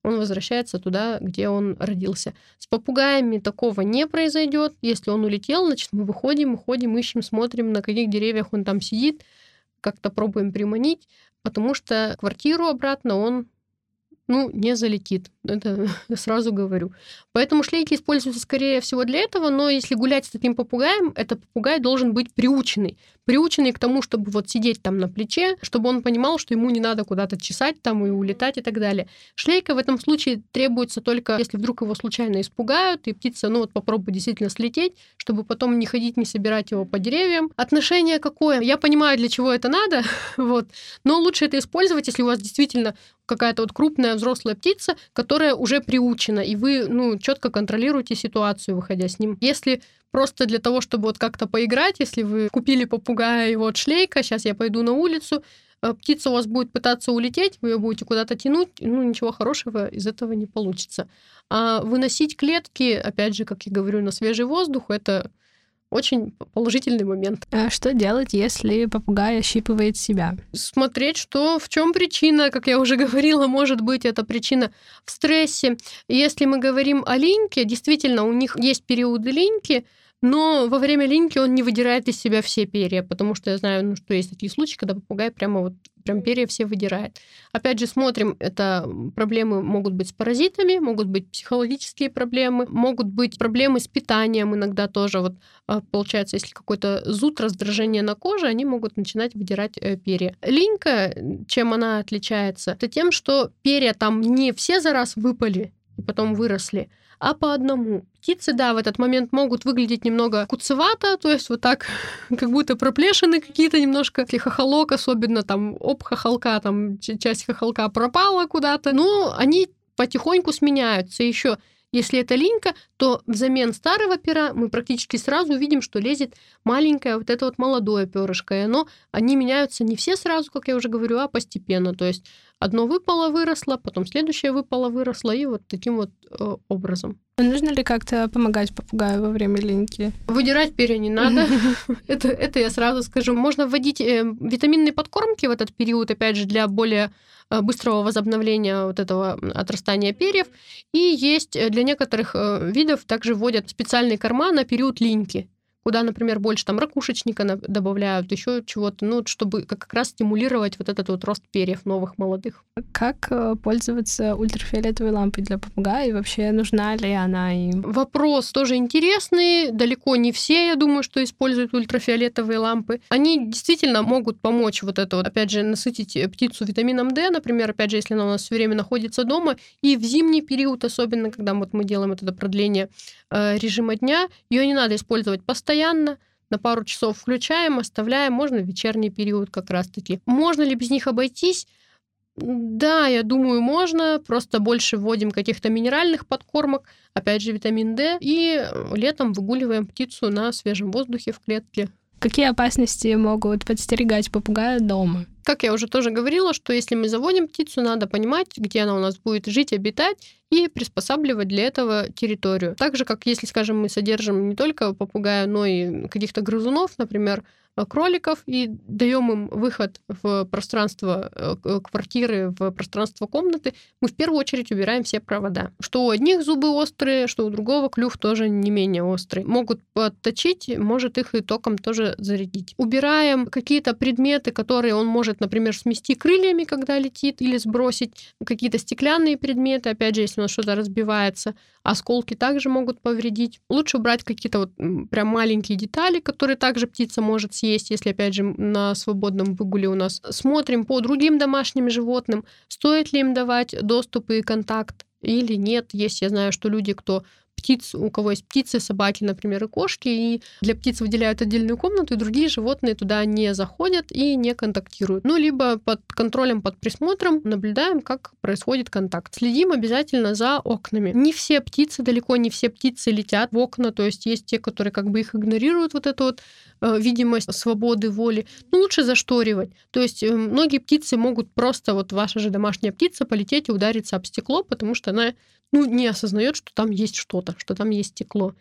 он возвращается туда, где он родился. С попугаями такого не произойдет. Если он улетел, значит, мы выходим, уходим, ищем, смотрим, на каких деревьях он там сидит, как-то пробуем приманить, потому что квартиру обратно он ну, не залетит. Это сразу говорю. Поэтому шлейки используются скорее всего для этого, но если гулять с таким попугаем, этот попугай должен быть приученный. Приученный к тому, чтобы вот сидеть там на плече, чтобы он понимал, что ему не надо куда-то чесать там и улетать и так далее. Шлейка в этом случае требуется только, если вдруг его случайно испугают, и птица, ну вот попробует действительно слететь, чтобы потом не ходить, не собирать его по деревьям. Отношение какое? Я понимаю, для чего это надо, вот, но лучше это использовать, если у вас действительно какая-то вот крупная взрослая птица, которая уже приучена, и вы, ну, четко контролируете ситуацию, выходя с ним. Если просто для того, чтобы вот как-то поиграть, если вы купили попугая и вот шлейка, сейчас я пойду на улицу, э, птица у вас будет пытаться улететь, вы ее будете куда-то тянуть, ну, ничего хорошего из этого не получится. А выносить клетки, опять же, как я говорю, на свежий воздух, это очень положительный момент. А что делать, если попугай ощипывает себя? Смотреть, что в чем причина, как я уже говорила, может быть, это причина в стрессе. Если мы говорим о линьке, действительно, у них есть периоды линьки, но во время линьки он не выдирает из себя все перья, потому что я знаю, ну, что есть такие случаи, когда попугай прямо вот прям перья все выдирает. Опять же, смотрим, это проблемы могут быть с паразитами, могут быть психологические проблемы, могут быть проблемы с питанием иногда тоже. Вот а, получается, если какой-то зуд, раздражение на коже, они могут начинать выдирать э, перья. Линька, чем она отличается? Это тем, что перья там не все за раз выпали и потом выросли, а по одному. Птицы, да, в этот момент могут выглядеть немного куцевато, то есть вот так, как будто проплешины какие-то немножко. Если хохолок, особенно там об хохолка, там часть хохолка пропала куда-то. Но они потихоньку сменяются. Еще если это линька, то взамен старого пера мы практически сразу видим, что лезет маленькое вот это вот молодое перышко. И оно, они меняются не все сразу, как я уже говорю, а постепенно. То есть одно выпало, выросло, потом следующее выпало, выросло, и вот таким вот э, образом. А нужно ли как-то помогать попугаю во время линьки? Выдирать перья не надо. это, это я сразу скажу. Можно вводить э, витаминные подкормки в этот период, опять же, для более э, быстрого возобновления вот этого отрастания перьев. И есть э, для некоторых видов также вводят специальные корма на период линьки куда, например, больше там ракушечника добавляют, еще чего-то, ну, чтобы как раз стимулировать вот этот вот рост перьев новых молодых. Как э, пользоваться ультрафиолетовой лампой для попугая и вообще нужна ли она им? Вопрос тоже интересный. Далеко не все, я думаю, что используют ультрафиолетовые лампы. Они действительно могут помочь вот это вот, опять же, насытить э, птицу витамином D, например, опять же, если она у нас все время находится дома, и в зимний период, особенно когда вот мы делаем это продление режима дня, ее не надо использовать постоянно, на пару часов включаем, оставляем, можно в вечерний период как раз-таки. Можно ли без них обойтись? Да, я думаю, можно. Просто больше вводим каких-то минеральных подкормок, опять же, витамин D, и летом выгуливаем птицу на свежем воздухе в клетке. Какие опасности могут подстерегать попугая дома? Как я уже тоже говорила, что если мы заводим птицу, надо понимать, где она у нас будет жить, обитать, и приспосабливать для этого территорию. Так же, как если, скажем, мы содержим не только попугая, но и каких-то грызунов, например, кроликов и даем им выход в пространство э, э, квартиры, в пространство комнаты, мы в первую очередь убираем все провода. Что у одних зубы острые, что у другого клюв тоже не менее острый. Могут подточить, может их и током тоже зарядить. Убираем какие-то предметы, которые он может, например, смести крыльями, когда летит, или сбросить какие-то стеклянные предметы, опять же, если у нас что-то разбивается. Осколки также могут повредить. Лучше убрать какие-то вот прям маленькие детали, которые также птица может съесть есть, если, опять же, на свободном выгуле у нас. Смотрим по другим домашним животным, стоит ли им давать доступ и контакт или нет. Есть, я знаю, что люди, кто птиц, у кого есть птицы, собаки, например, и кошки, и для птиц выделяют отдельную комнату, и другие животные туда не заходят и не контактируют. Ну, либо под контролем, под присмотром наблюдаем, как происходит контакт. Следим обязательно за окнами. Не все птицы, далеко не все птицы летят в окна, то есть есть те, которые как бы их игнорируют, вот эту вот видимость свободы воли. Ну, лучше зашторивать. То есть э, многие птицы могут просто, вот ваша же домашняя птица, полететь и удариться об стекло, потому что она ну, не осознает, что там есть что-то, что там есть стекло.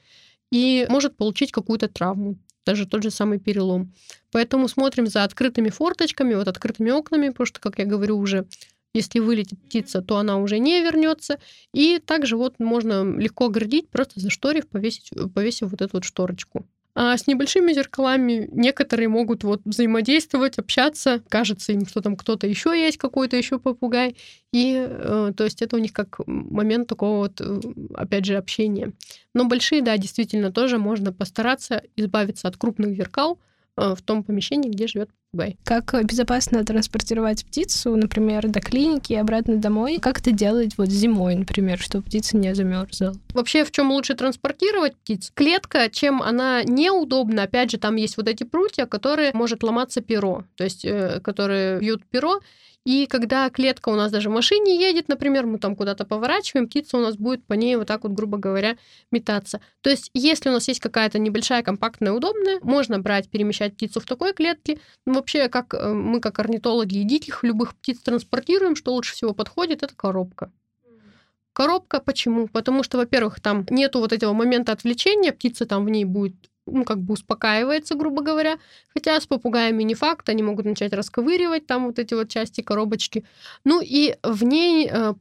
И может получить какую-то травму, даже тот же самый перелом. Поэтому смотрим за открытыми форточками, вот открытыми окнами, потому что, как я говорю уже, если вылетит птица, то она уже не вернется. И также вот можно легко оградить, просто зашторив, повесить, повесив вот эту вот шторочку. А с небольшими зеркалами некоторые могут вот взаимодействовать, общаться. Кажется им, что там кто-то еще есть, какой-то еще попугай. И э, то есть это у них как момент такого вот, э, опять же, общения. Но большие, да, действительно, тоже можно постараться избавиться от крупных зеркал, в том помещении, где живет попугай. Как безопасно транспортировать птицу, например, до клиники и обратно домой? Как это делать вот зимой, например, чтобы птица не замерзла? Вообще, в чем лучше транспортировать птиц? Клетка, чем она неудобна, опять же, там есть вот эти прутья, которые может ломаться перо, то есть, э, которые бьют перо, и когда клетка у нас даже в машине едет, например, мы там куда-то поворачиваем, птица у нас будет по ней вот так вот, грубо говоря, метаться. То есть, если у нас есть какая-то небольшая, компактная, удобная, можно брать, перемещать птицу в такой клетке. Но вообще, как э, мы, как орнитологи и диких любых птиц транспортируем, что лучше всего подходит, это коробка. Коробка почему? Потому что, во-первых, там нету вот этого момента отвлечения, птица там в ней будет ну, как бы успокаивается, грубо говоря. Хотя с попугаями не факт, они могут начать расковыривать там вот эти вот части коробочки. Ну и в ней э,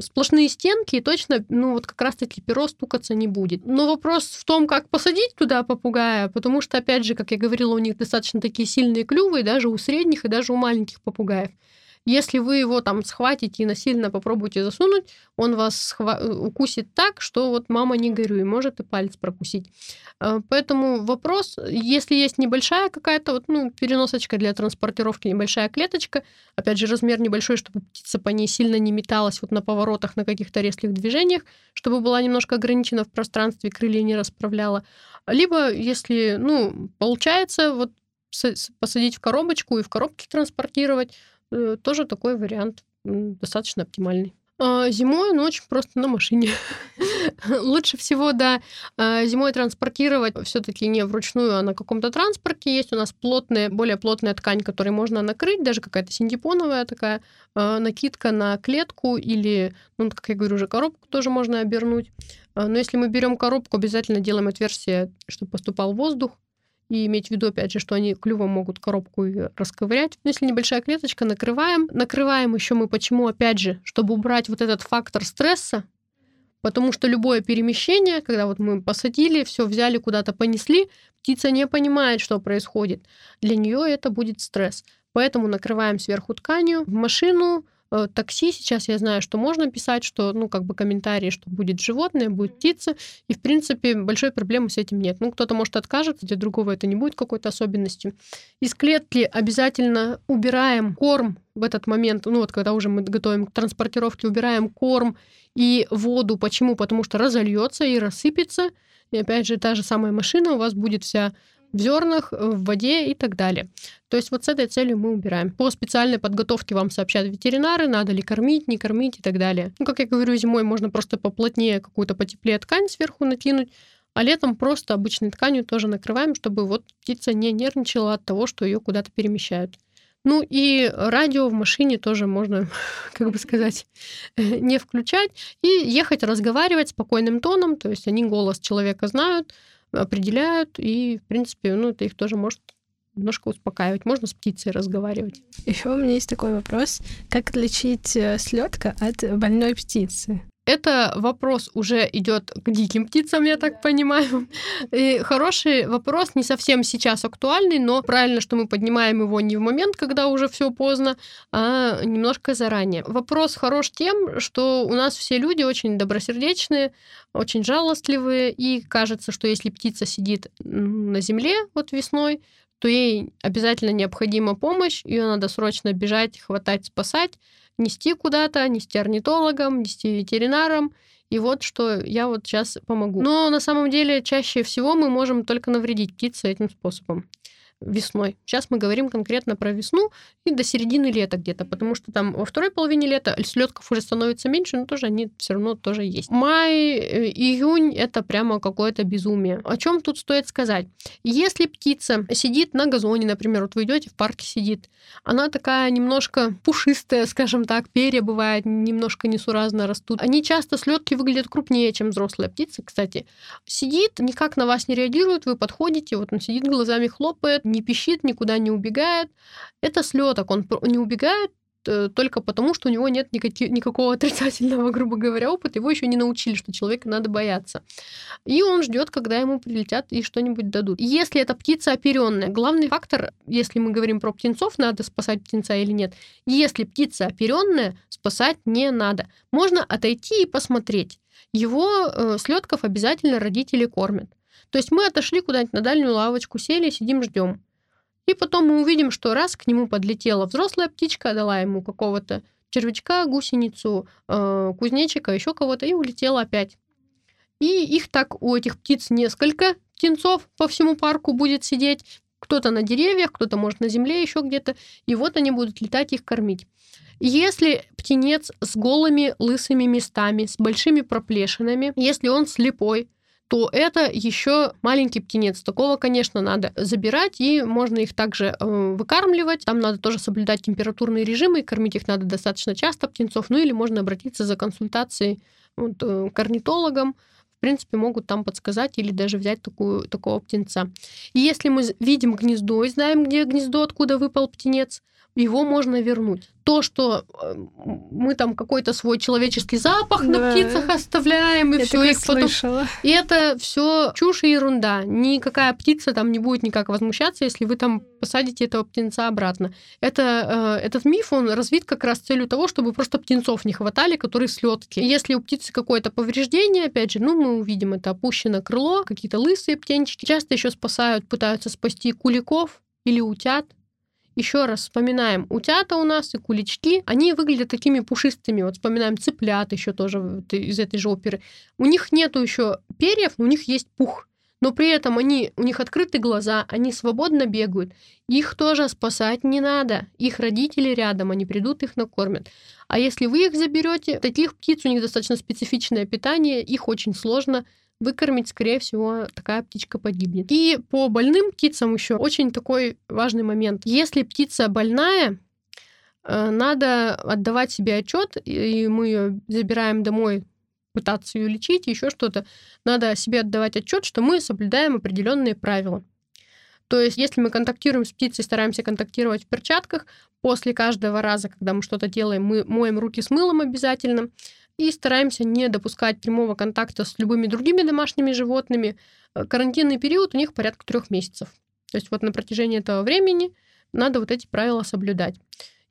сплошные стенки, и точно, ну вот как раз-таки перо стукаться не будет. Но вопрос в том, как посадить туда попугая, потому что, опять же, как я говорила, у них достаточно такие сильные клювы, даже у средних, и даже у маленьких попугаев. Если вы его там схватите и насильно попробуете засунуть, он вас схва- э, укусит так, что вот мама не горюй, может и палец прокусить. Э, поэтому вопрос, если есть небольшая какая-то вот, ну, переносочка для транспортировки, небольшая клеточка, опять же, размер небольшой, чтобы птица по ней сильно не металась вот на поворотах, на каких-то резких движениях, чтобы была немножко ограничена в пространстве, крылья не расправляла. Либо, если, ну, получается, вот посадить в коробочку и в коробке транспортировать, тоже такой вариант достаточно оптимальный. А, зимой, ну, очень просто на машине. Лучше всего, да, а, зимой транспортировать все-таки не вручную, а на каком-то транспорте. Есть у нас плотная, более плотная ткань, которой можно накрыть, даже какая-то синтепоновая такая а, накидка на клетку или, ну, как я говорю, уже коробку тоже можно обернуть. Но если мы берем коробку, обязательно делаем отверстие, чтобы поступал воздух и иметь в виду, опять же, что они клювом могут коробку расковырять. Но если небольшая клеточка, накрываем. Накрываем еще мы почему, опять же, чтобы убрать вот этот фактор стресса, потому что любое перемещение, когда вот мы посадили, все взяли, куда-то понесли, птица не понимает, что происходит. Для нее это будет стресс. Поэтому накрываем сверху тканью в машину, такси сейчас я знаю, что можно писать, что, ну, как бы комментарии, что будет животное, будет птица, и, в принципе, большой проблемы с этим нет. Ну, кто-то может откажется, для другого это не будет какой-то особенностью. Из клетки обязательно убираем корм в этот момент, ну, вот когда уже мы готовим к транспортировке, убираем корм и воду. Почему? Потому что разольется и рассыпется, и опять же, та же самая машина у вас будет вся в зернах, э, в воде и так далее. То есть вот с этой целью мы убираем. По специальной подготовке вам сообщат ветеринары, надо ли кормить, не кормить и так далее. Ну, как я говорю, зимой можно просто поплотнее какую-то потеплее ткань сверху накинуть, а летом просто обычной тканью тоже накрываем, чтобы вот птица не нервничала от того, что ее куда-то перемещают. Ну и радио в машине тоже можно, как бы сказать, не включать и ехать разговаривать спокойным тоном, то есть они голос человека знают, определяют, и, в принципе, ну, это их тоже может немножко успокаивать. Можно с птицей разговаривать. Еще у меня есть такой вопрос. Как отличить э, слетка от больной птицы? Это вопрос уже идет к диким птицам, я так понимаю. И хороший вопрос, не совсем сейчас актуальный, но правильно, что мы поднимаем его не в момент, когда уже все поздно, а немножко заранее. Вопрос хорош тем, что у нас все люди очень добросердечные, очень жалостливые, и кажется, что если птица сидит на земле вот весной, то ей обязательно необходима помощь, ее надо срочно бежать, хватать, спасать нести куда-то, нести орнитологам, нести ветеринарам. И вот что я вот сейчас помогу. Но на самом деле чаще всего мы можем только навредить птице этим способом весной. Сейчас мы говорим конкретно про весну и до середины лета где-то, потому что там во второй половине лета слетков уже становится меньше, но тоже они все равно тоже есть. Май, э, июнь это прямо какое-то безумие. О чем тут стоит сказать? Если птица сидит на газоне, например, вот вы идете в парке сидит, она такая немножко пушистая, скажем так, перья бывает немножко несуразно растут. Они часто слетки выглядят крупнее, чем взрослая птица, кстати. Сидит, никак на вас не реагирует, вы подходите, вот он сидит глазами хлопает, не пищит, никуда не убегает. Это слеток, он не убегает э, только потому, что у него нет никаких, никакого отрицательного, грубо говоря, опыта. Его еще не научили, что человека надо бояться. И он ждет, когда ему прилетят и что-нибудь дадут. Если эта птица оперенная, главный фактор, если мы говорим про птенцов, надо спасать птенца или нет. Если птица оперенная, спасать не надо. Можно отойти и посмотреть. Его э, слетков обязательно родители кормят. То есть мы отошли куда-нибудь на дальнюю лавочку, сели, сидим, ждем. И потом мы увидим, что раз к нему подлетела взрослая птичка, дала ему какого-то червячка, гусеницу, э, кузнечика, еще кого-то, и улетела опять. И их так у этих птиц несколько птенцов по всему парку будет сидеть. Кто-то на деревьях, кто-то может на земле еще где-то. И вот они будут летать их кормить. Если птенец с голыми лысыми местами, с большими проплешинами, если он слепой, то это еще маленький птенец. Такого, конечно, надо забирать, и можно их также э, выкармливать. Там надо тоже соблюдать температурные режимы, и кормить их надо достаточно часто, птенцов. Ну или можно обратиться за консультацией вот, э, к орнитологам, в принципе, могут там подсказать или даже взять такую, такого птенца. И если мы видим гнездо и знаем, где гнездо, откуда выпал птенец, его можно вернуть. То, что э, мы там какой-то свой человеческий запах да. на птицах оставляем, и все их потом... И это все чушь и ерунда. Никакая птица там не будет никак возмущаться, если вы там посадите этого птенца обратно. Это, э, этот миф, он развит как раз целью того, чтобы просто птенцов не хватали, которые слетки. Если у птицы какое-то повреждение, опять же, ну, мы увидим, это опущено крыло, какие-то лысые птенчики. Часто еще спасают, пытаются спасти куликов или утят, еще раз вспоминаем, утята у нас и кулички, они выглядят такими пушистыми. Вот вспоминаем цыплят еще тоже из этой же оперы. У них нету еще перьев, но у них есть пух. Но при этом они, у них открыты глаза, они свободно бегают. Их тоже спасать не надо. Их родители рядом, они придут, их накормят. А если вы их заберете, таких птиц у них достаточно специфичное питание, их очень сложно выкормить, скорее всего, такая птичка погибнет. И по больным птицам еще очень такой важный момент. Если птица больная, э, надо отдавать себе отчет, и мы ее забираем домой пытаться ее лечить, еще что-то, надо себе отдавать отчет, что мы соблюдаем определенные правила. То есть, если мы контактируем с птицей, стараемся контактировать в перчатках, после каждого раза, когда мы что-то делаем, мы моем руки с мылом обязательно и стараемся не допускать прямого контакта с любыми другими домашними животными. Э, карантинный период у них порядка трех месяцев. То есть вот на протяжении этого времени надо вот эти правила соблюдать.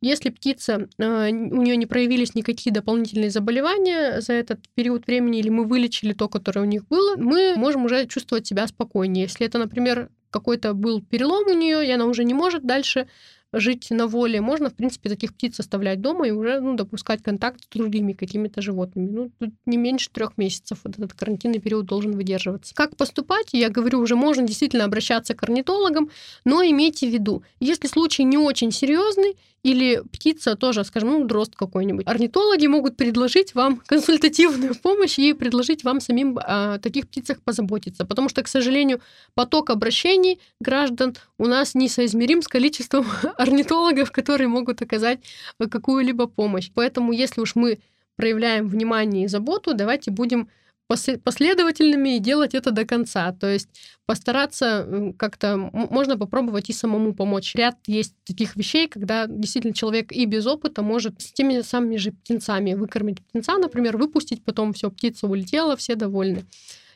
Если птица, э, у нее не проявились никакие дополнительные заболевания за этот период времени, или мы вылечили то, которое у них было, мы можем уже чувствовать себя спокойнее. Если это, например, какой-то был перелом у нее, и она уже не может дальше жить на воле, можно, в принципе, таких птиц оставлять дома и уже ну, допускать контакт с другими какими-то животными. Ну, тут не меньше трех месяцев вот этот карантинный период должен выдерживаться. Как поступать? Я говорю, уже можно действительно обращаться к орнитологам, но имейте в виду, если случай не очень серьезный, или птица тоже, скажем, ну, дрозд какой-нибудь. Орнитологи могут предложить вам консультативную помощь и предложить вам самим о таких птицах позаботиться. Потому что, к сожалению, поток обращений граждан у нас несоизмерим с количеством орнитологов, которые могут оказать какую-либо помощь. Поэтому, если уж мы проявляем внимание и заботу, давайте будем последовательными и делать это до конца. То есть постараться как-то... Можно попробовать и самому помочь. Ряд есть таких вещей, когда действительно человек и без опыта может с теми самыми же птенцами выкормить птенца, например, выпустить, потом все, птица улетела, все довольны.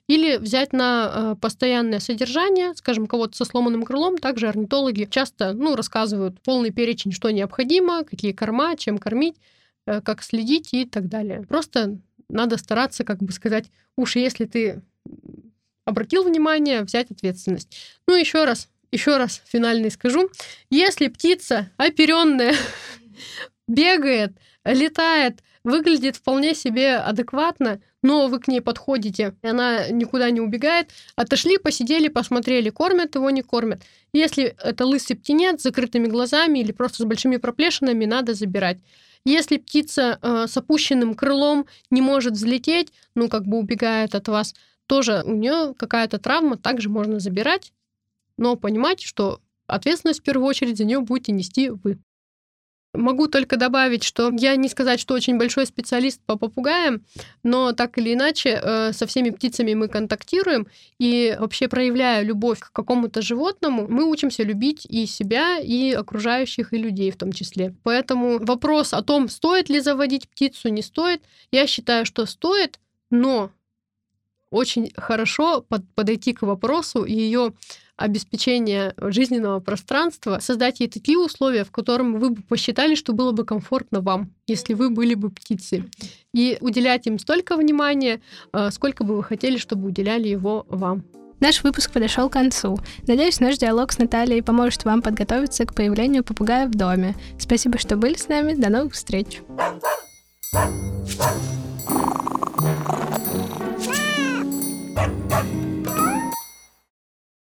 Или взять на э, постоянное содержание, скажем, кого-то со сломанным крылом. Также орнитологи часто ну, рассказывают полный перечень, что необходимо, какие корма, чем кормить, э, как следить и так далее. Просто надо стараться, как бы сказать, уж если ты обратил внимание, взять ответственность. Ну, еще раз, еще раз финальный скажу. Если птица оперенная бегает, летает, выглядит вполне себе адекватно, но вы к ней подходите, и она никуда не убегает, отошли, посидели, посмотрели, кормят его, не кормят. Если это лысый птенец с закрытыми глазами или просто с большими проплешинами, надо забирать. Если птица э, с опущенным крылом не может взлететь, ну, как бы убегает от вас, тоже у нее какая-то травма, также можно забирать, но понимать, что ответственность в первую очередь за нее будете нести вы. Могу только добавить, что я не сказать, что очень большой специалист по попугаям, но так или иначе э, со всеми птицами мы контактируем, и вообще проявляя любовь к какому-то животному, мы учимся любить и себя, и окружающих, и людей в том числе. Поэтому вопрос о том, стоит ли заводить птицу, не стоит, я считаю, что стоит, но очень хорошо под, подойти к вопросу и ее обеспечения жизненного пространства, создать ей такие условия, в котором вы бы посчитали, что было бы комфортно вам, если вы были бы птицей. И уделять им столько внимания, э, сколько бы вы хотели, чтобы уделяли его вам. Наш выпуск подошел к концу. Надеюсь, наш диалог с Натальей поможет вам подготовиться к появлению попугая в доме. Спасибо, что были с нами. До новых встреч.